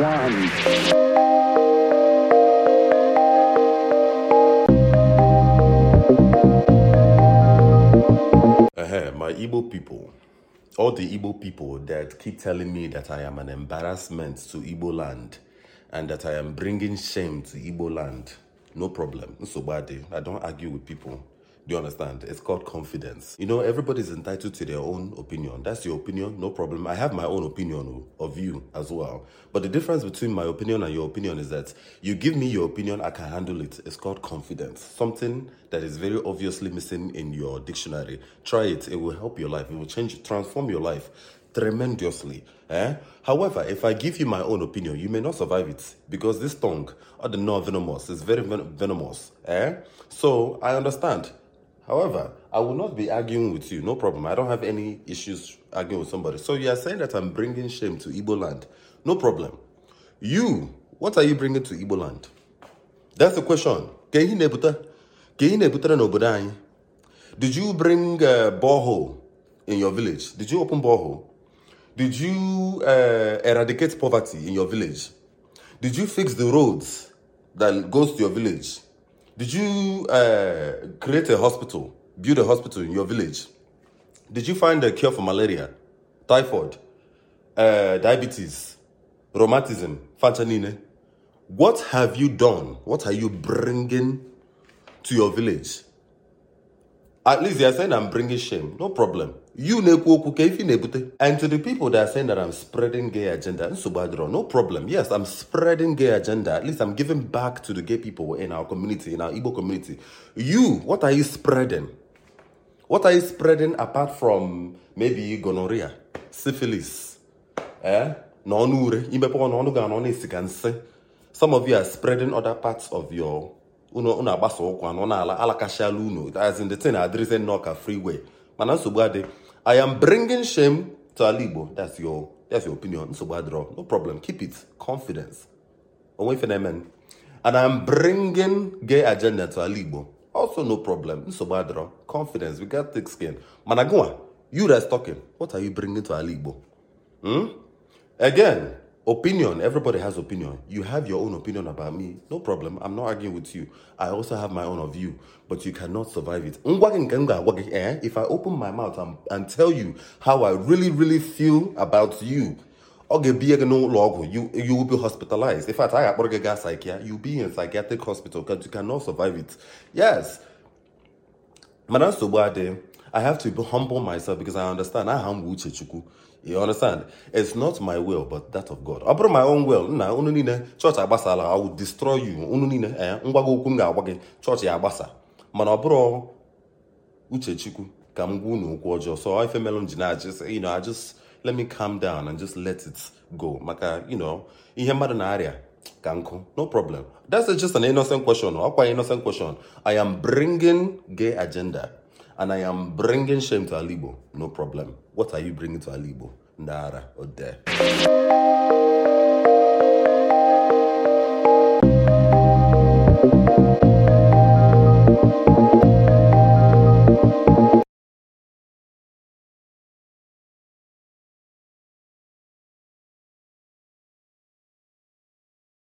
one. My Igbo people, all the Igbo people that keep telling me that I am an embarrassment to Igbo land and that I am bringing shame to Igbo land, no problem. So bad. I don't argue with people. Do you understand? It's called confidence. You know, everybody's entitled to their own opinion. That's your opinion, no problem. I have my own opinion of you as well. But the difference between my opinion and your opinion is that you give me your opinion, I can handle it. It's called confidence. Something that is very obviously missing in your dictionary. Try it, it will help your life, it will change, transform your life tremendously. Eh? However, if I give you my own opinion, you may not survive it because this tongue, or the non venomous, is very ven- venomous. Eh? So I understand. However, I will not be arguing with you. No problem. I don't have any issues arguing with somebody. So you are saying that I'm bringing shame to Igbo land. No problem. You, what are you bringing to Igbo land? That's the question. Did you bring a borehole in your village? Did you open borehole? Did you uh, eradicate poverty in your village? Did you fix the roads that goes to your village? Did you uh, create a hospital, build a hospital in your village? Did you find a cure for malaria, typhoid, uh, diabetes, rheumatism, fantanine? What have you done? What are you bringing to your village? At least they are saying I'm bringing shame. No problem. You na-ekwu okwu. And to the people that are saying that I'm spreading gay agenda, no problem. Yes, I'm spreading gay agenda. At least I'm giving back to the gay people in our community, in our Igbo community. You, what are you spreading? What are you spreading apart from maybe gonorrhea, syphilis, eh? Some of you are spreading other parts of your unu agbasa ụkwa na ụnụ ala alakasịala unu. As in the thing adịrịzi nnọọ ka freeway mana nsogbu adị. I am bringing shame to ala Igbo. That's your that's your opinion. Nsogbu adịrọ. No problem. Keep it. Confidence. Onwe ife na-eme. And I'm bringing gay agenda to ala Igbo. Also no problem. Nsogbu adịrọ. Confidence. We got thick skin. Mana gụnwa you that's talking. What are you bringing to ala Igbo? Hmm? Again, opinion. Everybody has opinion. You have your own opinion about me. No problem. I'm not arguing with you. I also have my own of you, but you cannot survive it. If I open my mouth and, and tell you how I really, really feel about you. You, you will be hospitalized. In fact, I gaa psychiatrist. You'll be in psychiatric hospital because you cannot survive it. Yes. Nsogbu I have to humble myself because I understand. I m bụ Uche Chukwu. You understand? It's not my will, but that of God. Ọ bụrụ my own will, nna unu niile chọọchị agbasala, I will destroy you. Unu niile, eh, ngwa gị okwu m ga-agwa gị, chọọchị ya agbasa. Mana ọ bụrụ Uche Chukwu ka m gwa unu okwu. So ife melụ m ji na-ajụ, you know, I just let me calm down and just let it go. Maka, you know, ihe mmadụ na-arịa ka nkụ. No problem. That's just an innocent question. Ọkwa innocent question. I am bringing gay agenda. And I am bringing shame to Alibo. No problem. What are you bringing to Alibo? Nara or there?